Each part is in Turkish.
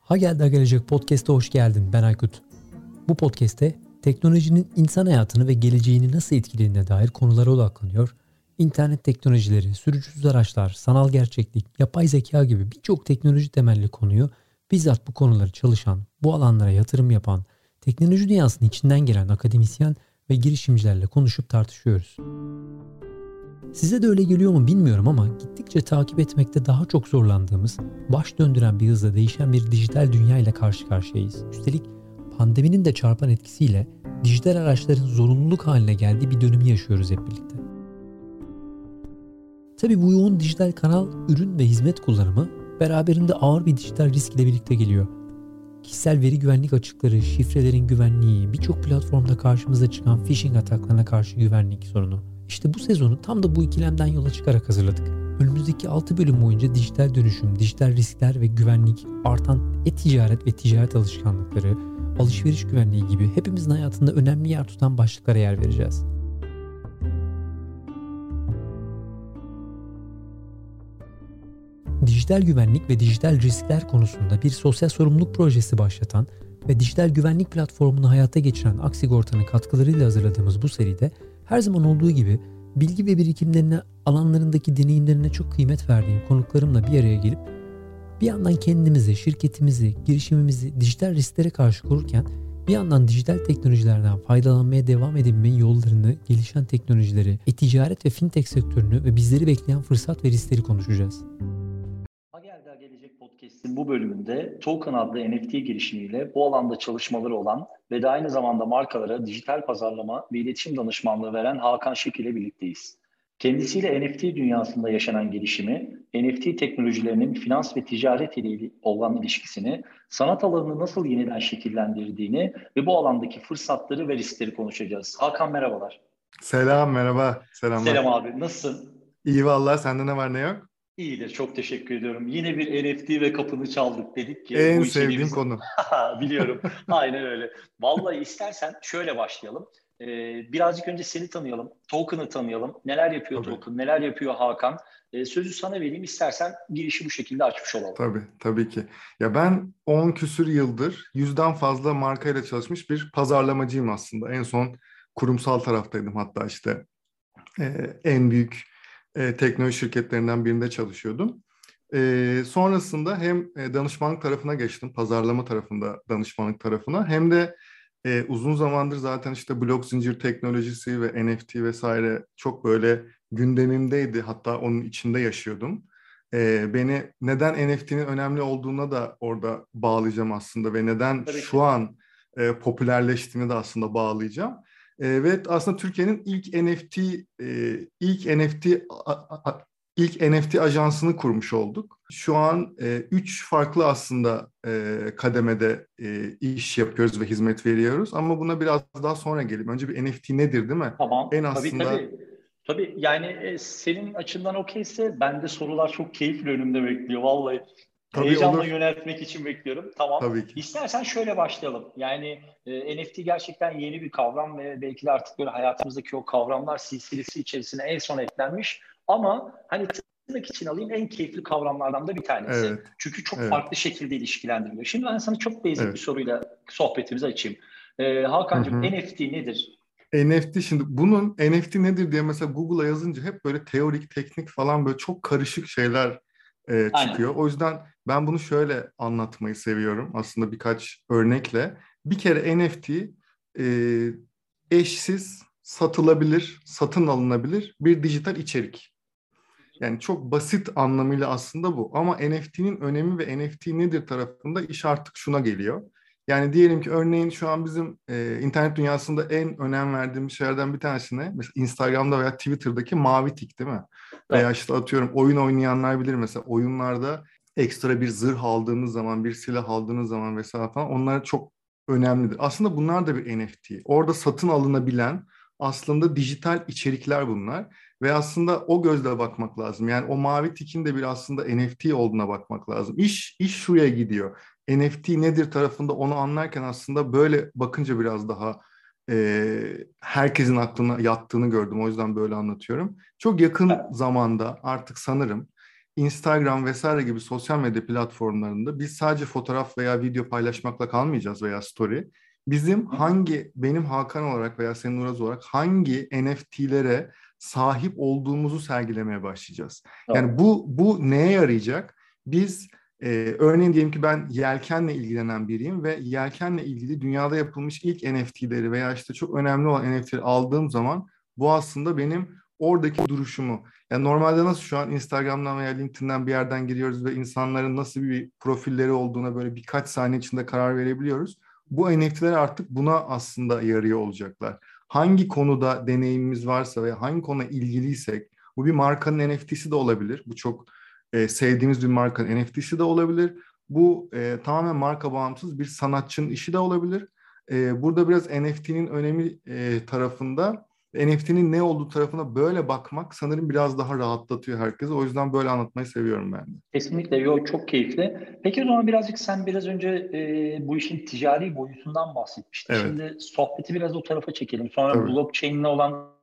Ha geldi gelecek podcast'a hoş geldin. Ben Aykut. Bu podcast'te teknolojinin insan hayatını ve geleceğini nasıl etkilediğine dair konulara odaklanıyor. İnternet teknolojileri, sürücüsüz araçlar, sanal gerçeklik, yapay zeka gibi birçok teknoloji temelli konuyu bizzat bu konuları çalışan, bu alanlara yatırım yapan, teknoloji dünyasının içinden gelen akademisyen ve girişimcilerle konuşup tartışıyoruz. Size de öyle geliyor mu bilmiyorum ama gittikçe takip etmekte daha çok zorlandığımız, baş döndüren bir hızla değişen bir dijital dünya ile karşı karşıyayız. Üstelik pandeminin de çarpan etkisiyle dijital araçların zorunluluk haline geldiği bir dönümü yaşıyoruz hep birlikte. Tabii bu yoğun dijital kanal, ürün ve hizmet kullanımı beraberinde ağır bir dijital risk ile birlikte geliyor. Kişisel veri güvenlik açıkları, şifrelerin güvenliği, birçok platformda karşımıza çıkan phishing ataklarına karşı güvenlik sorunu. İşte bu sezonu tam da bu ikilemden yola çıkarak hazırladık. Önümüzdeki 6 bölüm boyunca dijital dönüşüm, dijital riskler ve güvenlik, artan e-ticaret ve ticaret alışkanlıkları, alışveriş güvenliği gibi hepimizin hayatında önemli yer tutan başlıklara yer vereceğiz. Dijital güvenlik ve dijital riskler konusunda bir sosyal sorumluluk projesi başlatan ve dijital güvenlik platformunu hayata geçiren Aksigorta'nın katkılarıyla hazırladığımız bu seride her zaman olduğu gibi bilgi ve birikimlerine, alanlarındaki deneyimlerine çok kıymet verdiğim konuklarımla bir araya gelip bir yandan kendimizi, şirketimizi, girişimimizi dijital risklere karşı korurken bir yandan dijital teknolojilerden faydalanmaya devam edebilmenin yollarını, gelişen teknolojileri, e-ticaret ve fintech sektörünü ve bizleri bekleyen fırsat ve riskleri konuşacağız. Podcast'in bu bölümünde Token adlı NFT girişimiyle bu alanda çalışmaları olan ve de aynı zamanda markalara dijital pazarlama ve iletişim danışmanlığı veren Hakan Şık ile birlikteyiz. Kendisiyle NFT dünyasında yaşanan gelişimi, NFT teknolojilerinin finans ve ticaret ile olan ilişkisini, sanat alanını nasıl yeniden şekillendirdiğini ve bu alandaki fırsatları ve riskleri konuşacağız. Hakan merhabalar. Selam, merhaba. Selamlar. Selam abi, nasılsın? İyi vallahi, sende ne var ne yok? İyidir, çok teşekkür ediyorum. Yine bir NFT ve kapını çaldık dedik ki. En sevdiğim konu. Biliyorum, aynen öyle. Vallahi istersen şöyle başlayalım. Ee, birazcık önce seni tanıyalım, Token'ı tanıyalım. Neler yapıyor tabii. Token, neler yapıyor Hakan? Ee, sözü sana vereyim istersen girişi bu şekilde açmış olalım. Tabii, tabii ki. Ya ben 10 küsür yıldır yüzden fazla markayla çalışmış bir pazarlamacıyım aslında. En son kurumsal taraftaydım hatta işte e, en büyük e, teknoloji şirketlerinden birinde çalışıyordum. E, sonrasında hem e, danışmanlık tarafına geçtim, pazarlama tarafında danışmanlık tarafına hem de e, uzun zamandır zaten işte blok zincir teknolojisi ve NFT vesaire çok böyle gündemimdeydi. Hatta onun içinde yaşıyordum. E, beni neden NFT'nin önemli olduğuna da orada bağlayacağım aslında ve neden Tabii şu an e, popülerleştiğini de aslında bağlayacağım. E, ve aslında Türkiye'nin ilk NFT e, ilk NFT ilk NFT ajansını kurmuş olduk. Şu an e, üç farklı aslında e, kademede e, iş yapıyoruz ve hizmet veriyoruz. Ama buna biraz daha sonra gelelim. Önce bir NFT nedir değil mi? Tamam. En aslında... Tabii tabii. Tabii yani e, senin açından okeyse bende sorular çok keyifli önümde bekliyor vallahi. Tabii Heyecanla olur. yöneltmek için bekliyorum. Tamam. Tabii ki. İstersen şöyle başlayalım. Yani e, NFT gerçekten yeni bir kavram ve belki de artık böyle hayatımızdaki o kavramlar silsilesi içerisine en son eklenmiş. Ama hani tırnak için alayım en keyifli kavramlardan da bir tanesi. Evet. Çünkü çok evet. farklı şekilde ilişkilendiriliyor. Şimdi ben sana çok basic evet. bir soruyla sohbetimizi açayım. Ee, Hakan'cığım NFT nedir? NFT şimdi bunun NFT nedir diye mesela Google'a yazınca hep böyle teorik, teknik falan böyle çok karışık şeyler e, çıkıyor. Aynen. O yüzden ben bunu şöyle anlatmayı seviyorum aslında birkaç örnekle. Bir kere NFT e, eşsiz, satılabilir, satın alınabilir bir dijital içerik. Yani çok basit anlamıyla aslında bu. Ama NFT'nin önemi ve NFT nedir tarafında iş artık şuna geliyor. Yani diyelim ki örneğin şu an bizim e, internet dünyasında en önem verdiğimiz şeylerden bir tanesine mesela Instagram'da veya Twitter'daki mavi tik değil mi? Evet. Veya işte atıyorum oyun oynayanlar bilir mesela oyunlarda ekstra bir zırh aldığınız zaman, bir silah aldığınız zaman vesaire falan onlar çok önemlidir. Aslında bunlar da bir NFT. Orada satın alınabilen aslında dijital içerikler bunlar ve aslında o gözle bakmak lazım. Yani o mavi tikin de bir aslında NFT olduğuna bakmak lazım. İş iş şuraya gidiyor. NFT nedir tarafında onu anlarken aslında böyle bakınca biraz daha e, herkesin aklına yattığını gördüm. O yüzden böyle anlatıyorum. Çok yakın zamanda artık sanırım Instagram vesaire gibi sosyal medya platformlarında biz sadece fotoğraf veya video paylaşmakla kalmayacağız veya story. Bizim hangi, benim Hakan olarak veya senin Uraz olarak hangi NFT'lere sahip olduğumuzu sergilemeye başlayacağız. Yani bu bu neye yarayacak? Biz e, örneğin diyelim ki ben yelkenle ilgilenen biriyim ve yelkenle ilgili dünyada yapılmış ilk NFT'leri veya işte çok önemli olan NFT'leri aldığım zaman bu aslında benim oradaki duruşumu. Yani normalde nasıl şu an Instagram'dan veya LinkedIn'den bir yerden giriyoruz ve insanların nasıl bir profilleri olduğuna böyle birkaç saniye içinde karar verebiliyoruz. Bu NFT'ler artık buna aslında yarıyor olacaklar. Hangi konuda deneyimimiz varsa veya hangi konuda ilgiliysek, bu bir markanın NFT'si de olabilir. Bu çok e, sevdiğimiz bir markanın NFT'si de olabilir. Bu e, tamamen marka bağımsız bir sanatçının işi de olabilir. E, burada biraz NFT'nin önemi e, tarafında NFT'nin ne olduğu tarafına böyle bakmak sanırım biraz daha rahatlatıyor herkese. O yüzden böyle anlatmayı seviyorum ben de. Kesinlikle. Yo, çok keyifli. Peki o zaman birazcık sen biraz önce e, bu işin ticari boyutundan bahsetmiştin. Evet. Şimdi sohbeti biraz o tarafa çekelim. Sonra Tabii. blockchain ile olan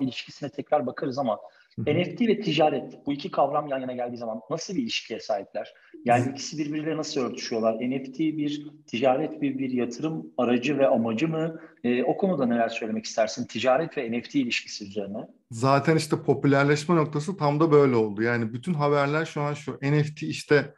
ilişkisine tekrar bakarız ama NFT ve ticaret bu iki kavram yan yana geldiği zaman nasıl bir ilişkiye sahipler? Yani ikisi birbiriyle nasıl örtüşüyorlar? NFT bir ticaret bir, bir yatırım aracı ve amacı mı? E, o konuda neler söylemek istersin? Ticaret ve NFT ilişkisi üzerine. Zaten işte popülerleşme noktası tam da böyle oldu. Yani bütün haberler şu an şu NFT işte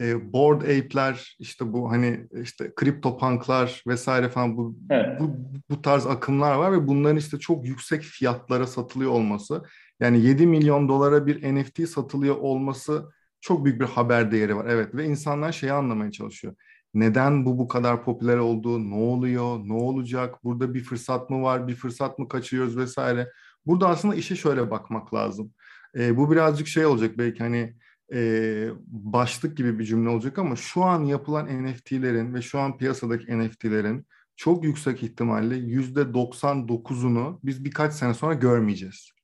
e, board ape'ler işte bu hani işte kripto punklar vesaire falan bu, evet. bu bu tarz akımlar var ve bunların işte çok yüksek fiyatlara satılıyor olması yani 7 milyon dolara bir NFT satılıyor olması çok büyük bir haber değeri var. Evet ve insanlar şeyi anlamaya çalışıyor. Neden bu bu kadar popüler oldu? Ne oluyor? Ne olacak? Burada bir fırsat mı var? Bir fırsat mı kaçırıyoruz vesaire. Burada aslında işe şöyle bakmak lazım. E, bu birazcık şey olacak belki hani e, başlık gibi bir cümle olacak ama şu an yapılan NFT'lerin ve şu an piyasadaki NFT'lerin çok yüksek ihtimalle yüzde 99'unu biz birkaç sene sonra görmeyeceğiz.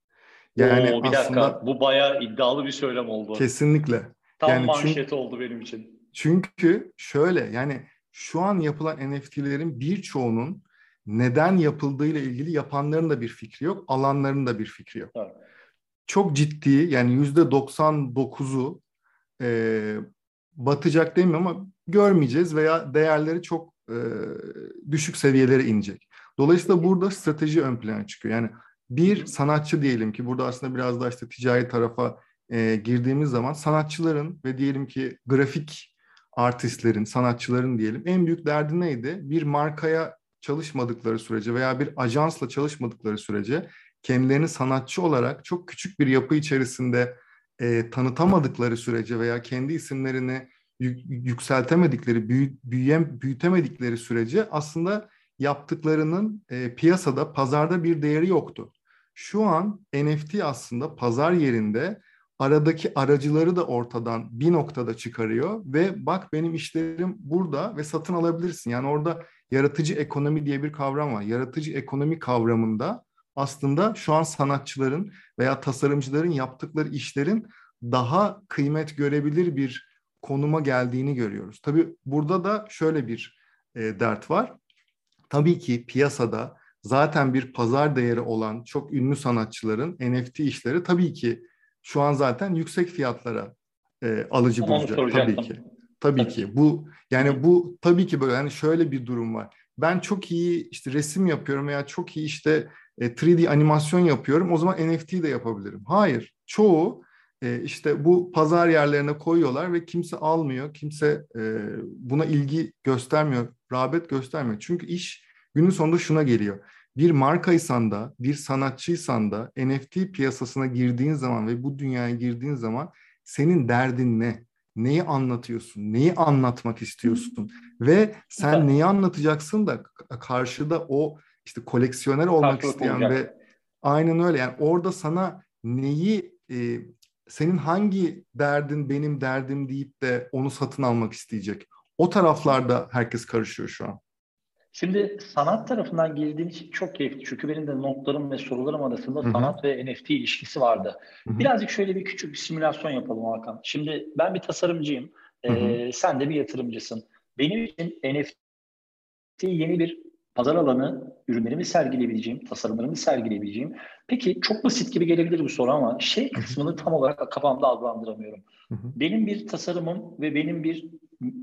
Yani Oo, bir aslında, dakika bu bayağı iddialı bir söylem oldu. Kesinlikle. Tam yani manşet çünkü, oldu benim için. Çünkü şöyle yani şu an yapılan NFT'lerin birçoğunun neden yapıldığıyla ilgili yapanların da bir fikri yok, alanların da bir fikri yok. Evet. Çok ciddi yani yüzde 99'u e, batacak demiyorum ama görmeyeceğiz veya değerleri çok e, düşük seviyelere inecek. Dolayısıyla burada strateji ön plana çıkıyor. Yani bir sanatçı diyelim ki burada aslında biraz daha işte ticari tarafa e, girdiğimiz zaman sanatçıların ve diyelim ki grafik artistlerin, sanatçıların diyelim en büyük derdi neydi? Bir markaya çalışmadıkları sürece veya bir ajansla çalışmadıkları sürece kendilerini sanatçı olarak çok küçük bir yapı içerisinde e, tanıtamadıkları sürece veya kendi isimlerini yükseltemedikleri, büyü, büyüyem, büyütemedikleri sürece aslında yaptıklarının e, piyasada, pazarda bir değeri yoktu. Şu an NFT aslında pazar yerinde aradaki aracıları da ortadan bir noktada çıkarıyor ve bak benim işlerim burada ve satın alabilirsin. Yani orada yaratıcı ekonomi diye bir kavram var. Yaratıcı ekonomi kavramında aslında şu an sanatçıların veya tasarımcıların yaptıkları işlerin daha kıymet görebilir bir konuma geldiğini görüyoruz. Tabii burada da şöyle bir e, dert var. Tabii ki piyasada zaten bir pazar değeri olan çok ünlü sanatçıların NFT işleri tabii ki şu an zaten yüksek fiyatlara e, alıcı bulacak tabii ki. Tabii ki. Bu yani bu tabii ki böyle yani şöyle bir durum var. Ben çok iyi işte resim yapıyorum veya çok iyi işte e, 3D animasyon yapıyorum. O zaman NFT de yapabilirim. Hayır. Çoğu e, işte bu pazar yerlerine koyuyorlar ve kimse almıyor. Kimse e, buna ilgi göstermiyor, rağbet göstermiyor. Çünkü iş günün sonunda şuna geliyor bir markaysan da, bir sanatçıysan da NFT piyasasına girdiğin zaman ve bu dünyaya girdiğin zaman senin derdin ne? Neyi anlatıyorsun? Neyi anlatmak istiyorsun? ve sen neyi anlatacaksın da karşıda o işte koleksiyoner olmak Karşılık isteyen olacak. ve aynen öyle yani orada sana neyi e, senin hangi derdin benim derdim deyip de onu satın almak isteyecek. O taraflarda herkes karışıyor şu an. Şimdi sanat tarafından girdiğin için çok keyifli. Çünkü benim de notlarım ve sorularım arasında Hı-hı. sanat ve NFT ilişkisi vardı. Hı-hı. Birazcık şöyle bir küçük bir simülasyon yapalım Hakan. Şimdi ben bir tasarımcıyım. Ee, sen de bir yatırımcısın. Benim için NFT yeni bir pazar alanı, ürünlerimi sergileyebileceğim, tasarımlarımı sergileyebileceğim. Peki çok basit gibi gelebilir bu soru ama şey kısmını tam olarak kafamda adlandıramıyorum. Benim bir tasarımım ve benim bir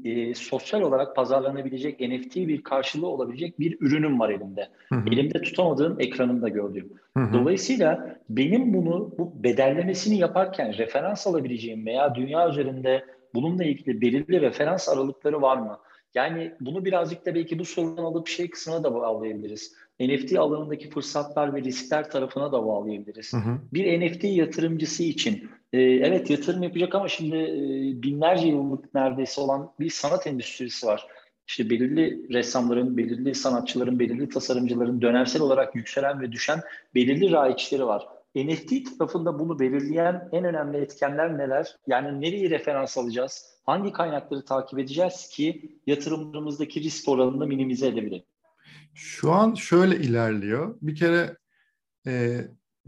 e, sosyal olarak pazarlanabilecek NFT bir karşılığı olabilecek bir ürünüm var elimde. Elimde tutamadığım ekranımda gördüğüm. Dolayısıyla benim bunu bu bedellemesini yaparken referans alabileceğim veya dünya üzerinde bununla ilgili belirli referans aralıkları var mı? Yani bunu birazcık da belki bu sorudan alıp şey kısmına da bağlayabiliriz. NFT alanındaki fırsatlar ve riskler tarafına da bağlayabiliriz. Hı hı. Bir NFT yatırımcısı için e, evet yatırım yapacak ama şimdi e, binlerce yıllık neredeyse olan bir sanat endüstrisi var. İşte belirli ressamların, belirli sanatçıların, belirli tasarımcıların dönemsel olarak yükselen ve düşen belirli raiçleri var. NFT tarafında bunu belirleyen en önemli etkenler neler? Yani nereyi referans alacağız? Hangi kaynakları takip edeceğiz ki yatırımlarımızdaki risk oranını minimize edebilelim? Şu an şöyle ilerliyor. Bir kere e,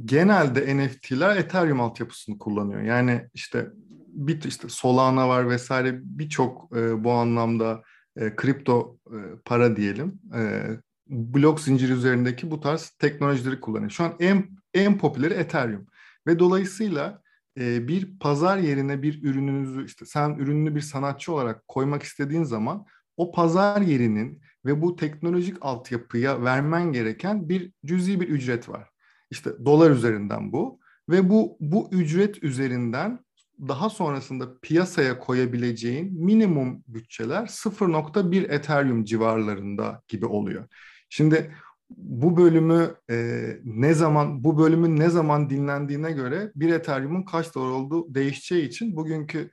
genelde NFT'ler Ethereum altyapısını kullanıyor. Yani işte bir işte Solana var vesaire birçok e, bu anlamda e, kripto e, para diyelim. E, blok zinciri üzerindeki bu tarz teknolojileri kullanıyor. Şu an en en popüleri Ethereum ve dolayısıyla e, bir pazar yerine bir ürününüzü işte sen ürününü bir sanatçı olarak koymak istediğin zaman o pazar yerinin ve bu teknolojik altyapıya vermen gereken bir cüzi bir ücret var. İşte dolar üzerinden bu ve bu bu ücret üzerinden daha sonrasında piyasaya koyabileceğin minimum bütçeler 0.1 Ethereum civarlarında gibi oluyor. Şimdi bu bölümü e, ne zaman bu bölümün ne zaman dinlendiğine göre bir Ethereum'un kaç dolar olduğu değişeceği için bugünkü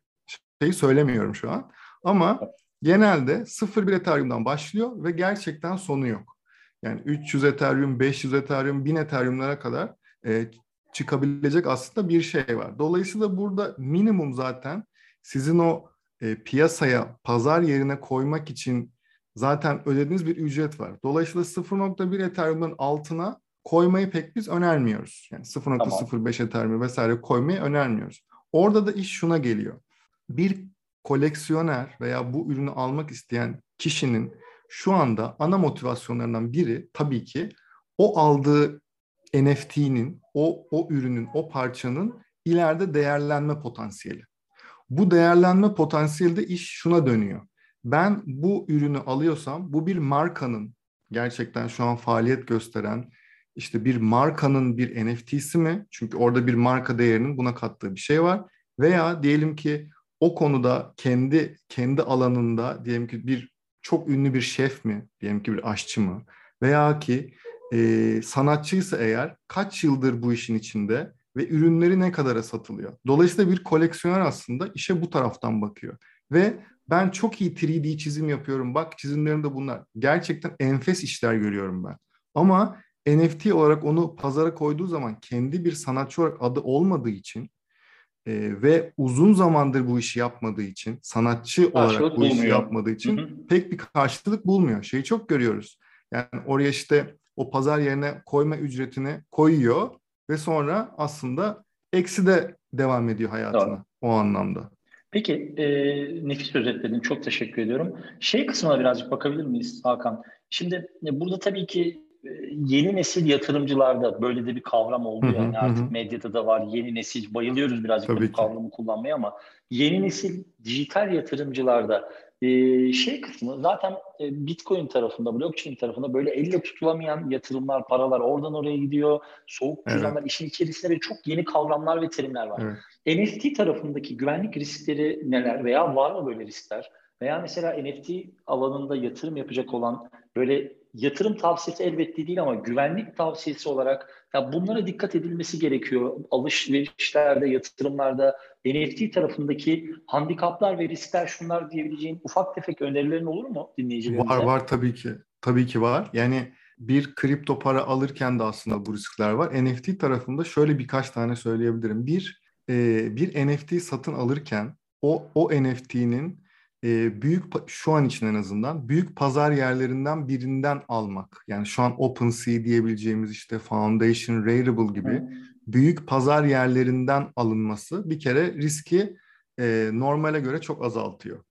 şeyi söylemiyorum şu an. Ama genelde 0.1 Ethereum'dan başlıyor ve gerçekten sonu yok. Yani 300 Ethereum, 500 Ethereum, 1000 Ethereum'lara kadar e, çıkabilecek aslında bir şey var. Dolayısıyla burada minimum zaten sizin o e, piyasaya, pazar yerine koymak için zaten ödediğiniz bir ücret var. Dolayısıyla 0.1 Ethereum'un altına koymayı pek biz önermiyoruz. Yani 0.05 tamam. Ethereum vesaire koymayı önermiyoruz. Orada da iş şuna geliyor. Bir koleksiyoner veya bu ürünü almak isteyen kişinin şu anda ana motivasyonlarından biri tabii ki o aldığı NFT'nin, o, o ürünün, o parçanın ileride değerlenme potansiyeli. Bu değerlenme potansiyeli de iş şuna dönüyor ben bu ürünü alıyorsam bu bir markanın gerçekten şu an faaliyet gösteren işte bir markanın bir NFT'si mi? Çünkü orada bir marka değerinin buna kattığı bir şey var. Veya diyelim ki o konuda kendi kendi alanında diyelim ki bir çok ünlü bir şef mi? Diyelim ki bir aşçı mı? Veya ki e, sanatçıysa eğer kaç yıldır bu işin içinde ve ürünleri ne kadara satılıyor? Dolayısıyla bir koleksiyoner aslında işe bu taraftan bakıyor. Ve ben çok iyi 3D çizim yapıyorum. Bak çizimlerimde bunlar. Gerçekten enfes işler görüyorum ben. Ama NFT olarak onu pazara koyduğu zaman kendi bir sanatçı olarak adı olmadığı için e, ve uzun zamandır bu işi yapmadığı için, sanatçı karşılık olarak bu bulmuyor. işi yapmadığı için hı hı. pek bir karşılık bulmuyor. Şeyi çok görüyoruz. Yani oraya işte o pazar yerine koyma ücretini koyuyor ve sonra aslında eksi de devam ediyor hayatına Doğru. o anlamda. Peki, e, nefis özetledin. Çok teşekkür ediyorum. Şey kısmına birazcık bakabilir miyiz Hakan? Şimdi e, burada tabii ki yeni nesil yatırımcılarda böyle de bir kavram oldu hı yani artık hı. medyada da var. Yeni nesil bayılıyoruz birazcık tabii bu ki. kavramı kullanmaya ama yeni nesil dijital yatırımcılarda e, şey kısmı zaten e, Bitcoin tarafında, blockchain tarafında böyle elle tutulamayan yatırımlar, paralar oradan oraya gidiyor. Soğuk cüzdanlar, evet. işin içerisinde çok yeni kavramlar ve terimler var. Evet. NFT tarafındaki güvenlik riskleri neler veya var mı böyle riskler? Veya mesela NFT alanında yatırım yapacak olan böyle yatırım tavsiyesi elbette değil ama güvenlik tavsiyesi olarak ya bunlara dikkat edilmesi gerekiyor. Alışverişlerde, yatırımlarda NFT tarafındaki handikaplar ve riskler şunlar diyebileceğin ufak tefek önerilerin olur mu dinleyicilerimize? Var var tabii ki. Tabii ki var. Yani bir kripto para alırken de aslında bu riskler var. NFT tarafında şöyle birkaç tane söyleyebilirim. Bir, e, bir NFT satın alırken o, o NFT'nin e, büyük şu an için en azından büyük pazar yerlerinden birinden almak. Yani şu an OpenSea diyebileceğimiz işte Foundation, Rarible gibi büyük pazar yerlerinden alınması bir kere riski e, normale göre çok azaltıyor.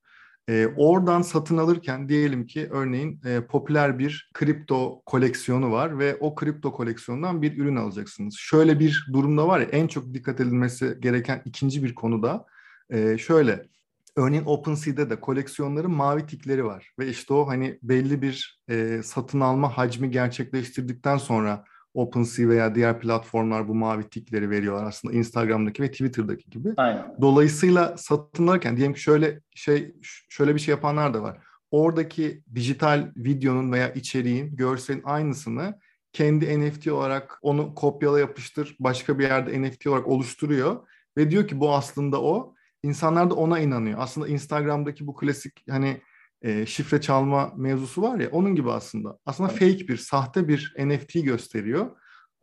E, oradan satın alırken diyelim ki örneğin e, popüler bir kripto koleksiyonu var ve o kripto koleksiyondan bir ürün alacaksınız. Şöyle bir durumda var ya en çok dikkat edilmesi gereken ikinci bir konu da e, şöyle. Örneğin OpenSea'de de koleksiyonların mavi tikleri var ve işte o hani belli bir e, satın alma hacmi gerçekleştirdikten sonra OpenSea veya diğer platformlar bu mavi tikleri veriyorlar aslında Instagram'daki ve Twitter'daki gibi. Aynen. Dolayısıyla satın alırken diyelim ki şöyle şey şöyle bir şey yapanlar da var. Oradaki dijital videonun veya içeriğin, görselin aynısını kendi NFT olarak onu kopyala yapıştır başka bir yerde NFT olarak oluşturuyor ve diyor ki bu aslında o. İnsanlar da ona inanıyor. Aslında Instagram'daki bu klasik hani e, şifre çalma mevzusu var ya onun gibi aslında. Aslında evet. fake bir, sahte bir NFT gösteriyor.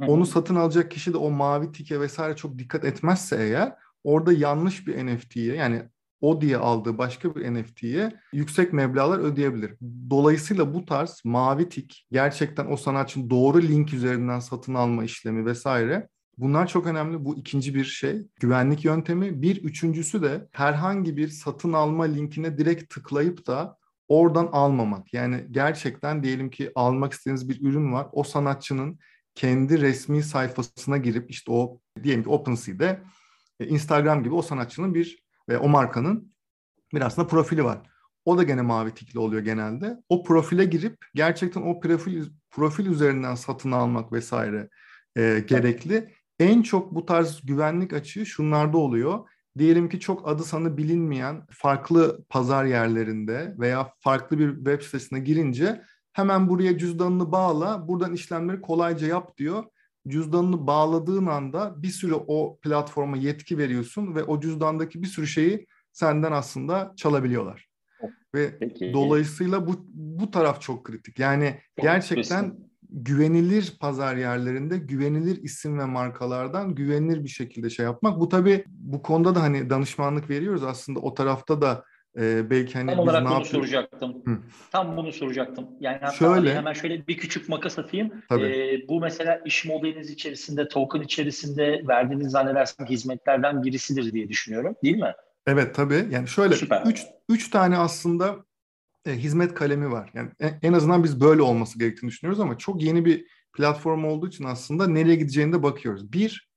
Hı-hı. Onu satın alacak kişi de o mavi tike vesaire çok dikkat etmezse eğer orada yanlış bir NFT'ye yani o diye aldığı başka bir NFT'ye yüksek meblağlar ödeyebilir. Dolayısıyla bu tarz mavi tik gerçekten o sanatçının doğru link üzerinden satın alma işlemi vesaire Bunlar çok önemli. Bu ikinci bir şey. Güvenlik yöntemi. Bir üçüncüsü de herhangi bir satın alma linkine direkt tıklayıp da oradan almamak. Yani gerçekten diyelim ki almak istediğiniz bir ürün var. O sanatçının kendi resmi sayfasına girip işte o diyelim ki OpenSea'de e, Instagram gibi o sanatçının bir ve o markanın bir aslında profili var. O da gene mavi tikli oluyor genelde. O profile girip gerçekten o profil profil üzerinden satın almak vesaire e, gerekli. En çok bu tarz güvenlik açığı şunlarda oluyor. Diyelim ki çok adı sanı bilinmeyen farklı pazar yerlerinde veya farklı bir web sitesine girince hemen buraya cüzdanını bağla, buradan işlemleri kolayca yap diyor. Cüzdanını bağladığın anda bir süre o platforma yetki veriyorsun ve o cüzdandaki bir sürü şeyi senden aslında çalabiliyorlar. Ve Peki. dolayısıyla bu bu taraf çok kritik. Yani gerçekten güvenilir pazar yerlerinde güvenilir isim ve markalardan güvenilir bir şekilde şey yapmak. Bu tabii bu konuda da hani danışmanlık veriyoruz aslında o tarafta da e, belki hani Tam olarak bunu yapıyoruz? soracaktım. Hı. Tam bunu soracaktım. Yani şöyle, hemen şöyle bir küçük makas atayım. Ee, bu mesela iş modeliniz içerisinde, token içerisinde verdiğiniz zannedersem hizmetlerden birisidir diye düşünüyorum. Değil mi? Evet tabii. Yani şöyle Süper. üç, üç tane aslında e, hizmet kalemi var. Yani en azından biz böyle olması gerektiğini düşünüyoruz ama çok yeni bir platform olduğu için aslında nereye gideceğine de bakıyoruz. Bir,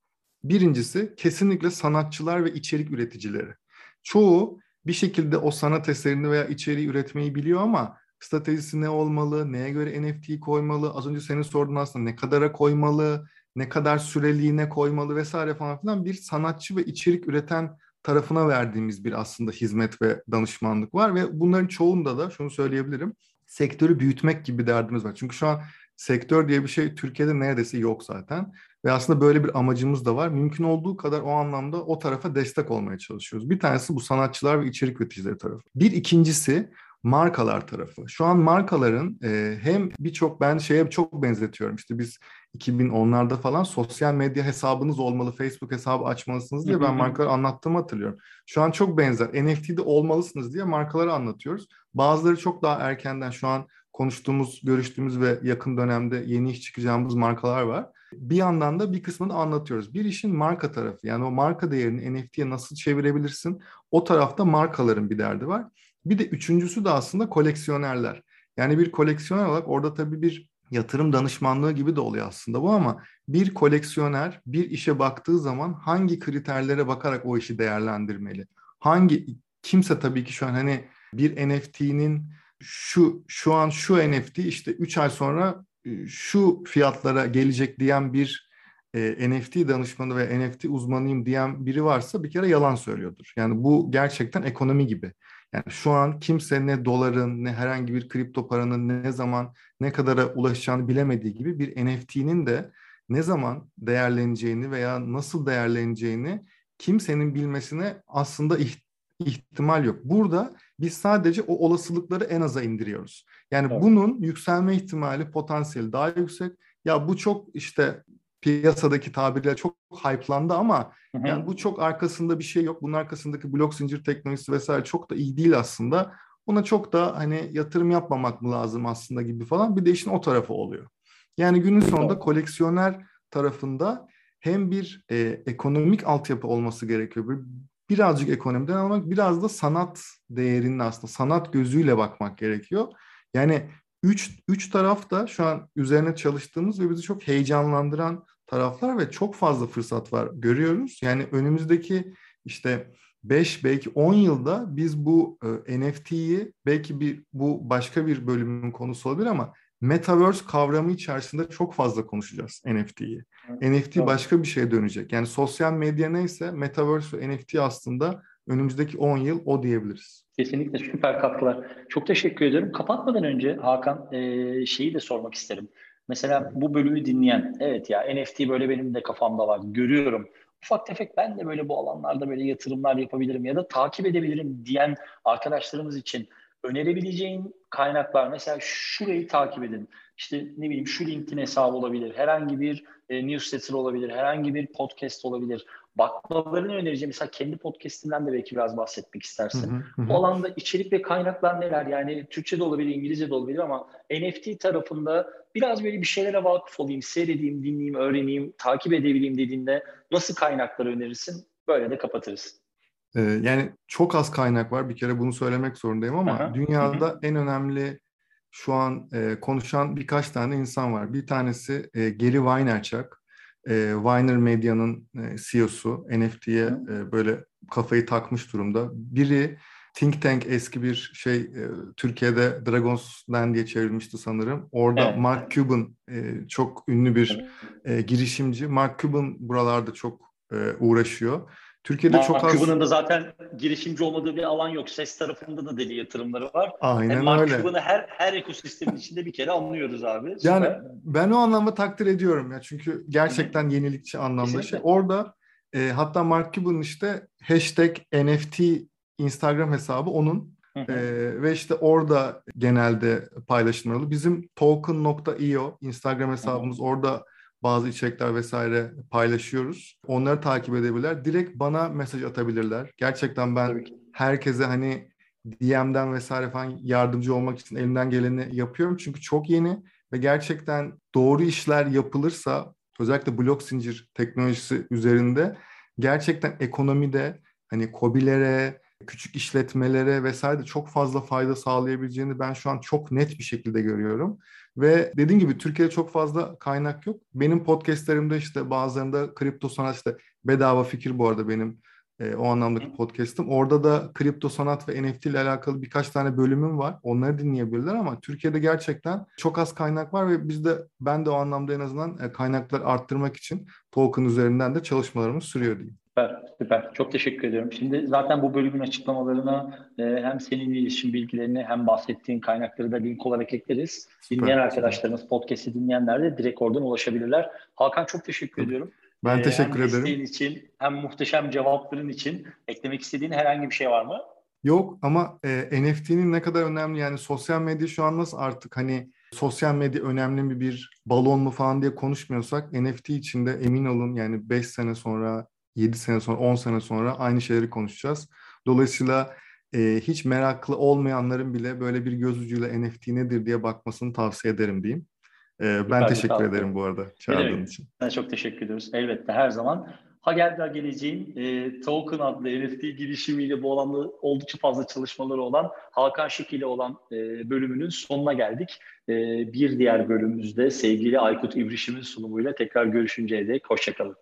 birincisi kesinlikle sanatçılar ve içerik üreticileri. Çoğu bir şekilde o sanat eserini veya içeriği üretmeyi biliyor ama stratejisi ne olmalı, neye göre NFT koymalı, az önce senin sorduğun aslında ne kadara koymalı, ne kadar süreliğine koymalı vesaire falan filan bir sanatçı ve içerik üreten tarafına verdiğimiz bir aslında hizmet ve danışmanlık var ve bunların çoğunda da şunu söyleyebilirim. Sektörü büyütmek gibi derdimiz var. Çünkü şu an sektör diye bir şey Türkiye'de neredeyse yok zaten. Ve aslında böyle bir amacımız da var. Mümkün olduğu kadar o anlamda o tarafa destek olmaya çalışıyoruz. Bir tanesi bu sanatçılar ve içerik üreticileri tarafı. Bir ikincisi markalar tarafı. Şu an markaların e, hem birçok ben şeye çok benzetiyorum. İşte biz 2010'larda falan sosyal medya hesabınız olmalı, Facebook hesabı açmalısınız diye ben markaları anlattığımı hatırlıyorum. Şu an çok benzer. NFT'de olmalısınız diye markaları anlatıyoruz. Bazıları çok daha erkenden şu an konuştuğumuz, görüştüğümüz ve yakın dönemde yeni iş çıkacağımız markalar var. Bir yandan da bir kısmını anlatıyoruz. Bir işin marka tarafı yani o marka değerini NFT'ye nasıl çevirebilirsin? O tarafta markaların bir derdi var. Bir de üçüncüsü de aslında koleksiyonerler. Yani bir koleksiyoner olarak orada tabii bir yatırım danışmanlığı gibi de oluyor aslında bu ama bir koleksiyoner bir işe baktığı zaman hangi kriterlere bakarak o işi değerlendirmeli? Hangi kimse tabii ki şu an hani bir NFT'nin şu şu an şu NFT işte 3 ay sonra e, şu fiyatlara gelecek diyen bir e, NFT danışmanı ve NFT uzmanıyım diyen biri varsa bir kere yalan söylüyordur. Yani bu gerçekten ekonomi gibi. Yani şu an kimse ne doların ne herhangi bir kripto paranın ne zaman ne kadara ulaşacağını bilemediği gibi bir NFT'nin de ne zaman değerleneceğini veya nasıl değerleneceğini kimsenin bilmesine aslında ihtimal yok. Burada biz sadece o olasılıkları en aza indiriyoruz. Yani evet. bunun yükselme ihtimali potansiyeli daha yüksek. Ya bu çok işte piyasadaki tabirle çok hype'landı ama hı hı. yani bu çok arkasında bir şey yok. Bunun arkasındaki blok zincir teknolojisi vesaire çok da iyi değil aslında. Buna çok da hani yatırım yapmamak mı lazım aslında gibi falan bir de işin o tarafı oluyor. Yani günün sonunda koleksiyoner tarafında hem bir e, ekonomik altyapı olması gerekiyor. Bir, birazcık ekonomiden almak, biraz da sanat değerinin aslında sanat gözüyle bakmak gerekiyor. Yani üç, üç taraf da şu an üzerine çalıştığımız ve bizi çok heyecanlandıran taraflar ve çok fazla fırsat var görüyoruz. Yani önümüzdeki işte 5 belki 10 yılda biz bu e, NFT'yi belki bir bu başka bir bölümün konusu olabilir ama Metaverse kavramı içerisinde çok fazla konuşacağız NFT'yi. Evet, NFT tamam. başka bir şeye dönecek. Yani sosyal medya neyse Metaverse ve NFT aslında önümüzdeki 10 yıl o diyebiliriz. Kesinlikle süper katkılar. Çok teşekkür ederim. Kapatmadan önce Hakan e, şeyi de sormak isterim. Mesela bu bölümü dinleyen, evet ya NFT böyle benim de kafamda var, görüyorum. Ufak tefek ben de böyle bu alanlarda böyle yatırımlar yapabilirim ya da takip edebilirim diyen arkadaşlarımız için önerebileceğin kaynaklar mesela şurayı takip edin. İşte ne bileyim şu LinkedIn hesabı olabilir. Herhangi bir e, newsletter olabilir. Herhangi bir podcast olabilir. Bakmalarını önereceğim. Mesela kendi podcastimden de belki biraz bahsetmek istersin. Hı hı, hı. Bu alanda içerik ve kaynaklar neler? Yani Türkçe de olabilir, İngilizce de olabilir ama NFT tarafında biraz böyle bir şeylere vakıf olayım, seyredeyim, dinleyeyim, öğreneyim, takip edebileyim dediğinde nasıl kaynakları önerirsin? Böyle de kapatırız. Ee, yani çok az kaynak var. Bir kere bunu söylemek zorundayım ama Aha. dünyada Hı-hı. en önemli şu an e, konuşan birkaç tane insan var. Bir tanesi e, Gary Vaynerchuk. E, Vayner Medya'nın e, CEO'su. NFT'ye e, böyle kafayı takmış durumda. Biri Think Tank eski bir şey e, Türkiye'de Dragons Den diye çevrilmişti sanırım. Orada evet. Mark Cuban e, çok ünlü bir e, girişimci. Mark Cuban buralarda çok e, uğraşıyor. Türkiye'de Mark çok az... Cuban'ın da zaten girişimci olmadığı bir alan yok. Ses tarafında da deli yatırımları var. Aynen yani Mark öyle. Cuban'ı her, her ekosistemin içinde bir kere anlıyoruz abi. Süper. Yani ben o anlamda takdir ediyorum ya. Çünkü gerçekten Hı-hı. yenilikçi anlamda Kesinlikle. şey. Orada e, hatta Mark Cuban'ın işte hashtag NFT Instagram hesabı onun. Ee, ve işte orada genelde paylaşımları. Bizim token.io Instagram hesabımız hı hı. orada bazı içerikler vesaire paylaşıyoruz. Onları takip edebilirler. Direkt bana mesaj atabilirler. Gerçekten ben herkese hani DM'den vesaire falan yardımcı olmak için elimden geleni yapıyorum. Çünkü çok yeni ve gerçekten doğru işler yapılırsa özellikle blok zincir teknolojisi üzerinde gerçekten ekonomide hani COBİ'lere, küçük işletmelere vesaire de çok fazla fayda sağlayabileceğini ben şu an çok net bir şekilde görüyorum. Ve dediğim gibi Türkiye'de çok fazla kaynak yok. Benim podcastlerimde işte bazılarında kripto sanat işte bedava fikir bu arada benim e, o anlamdaki podcast'ım. Orada da kripto sanat ve NFT ile alakalı birkaç tane bölümüm var. Onları dinleyebilirler ama Türkiye'de gerçekten çok az kaynak var ve biz de ben de o anlamda en azından e, kaynakları arttırmak için token üzerinden de çalışmalarımız sürüyor diyeyim. Süper, süper. Çok teşekkür ediyorum. Şimdi zaten bu bölümün açıklamalarına e, hem senin iletişim bilgilerini hem bahsettiğin kaynakları da link olarak ekleriz. Süper. Dinleyen arkadaşlarımız, podcast'i dinleyenler de direkt oradan ulaşabilirler. Hakan çok teşekkür ediyorum. Ben ee, teşekkür hem ederim. İçin hem muhteşem cevapların için eklemek istediğin herhangi bir şey var mı? Yok ama e, NFT'nin ne kadar önemli yani sosyal medya şu an nasıl artık hani sosyal medya önemli mi bir balon mu falan diye konuşmuyorsak NFT içinde emin olun yani 5 sene sonra 7 sene sonra 10 sene sonra aynı şeyleri konuşacağız. Dolayısıyla e, hiç meraklı olmayanların bile böyle bir göz ucuyla NFT nedir diye bakmasını tavsiye ederim diyeyim. E, ben teşekkür ederim bu arada çağırdığın için. Ben çok teşekkür ediyoruz. Elbette her zaman. Hagel'de geleceğin e, Token adlı NFT girişimiyle bu alanda oldukça fazla çalışmaları olan Hakan Şık ile olan e, bölümünün sonuna geldik. E, bir diğer bölümümüzde sevgili Aykut İbrişim'in sunumuyla tekrar görüşünceye dek hoşçakalın.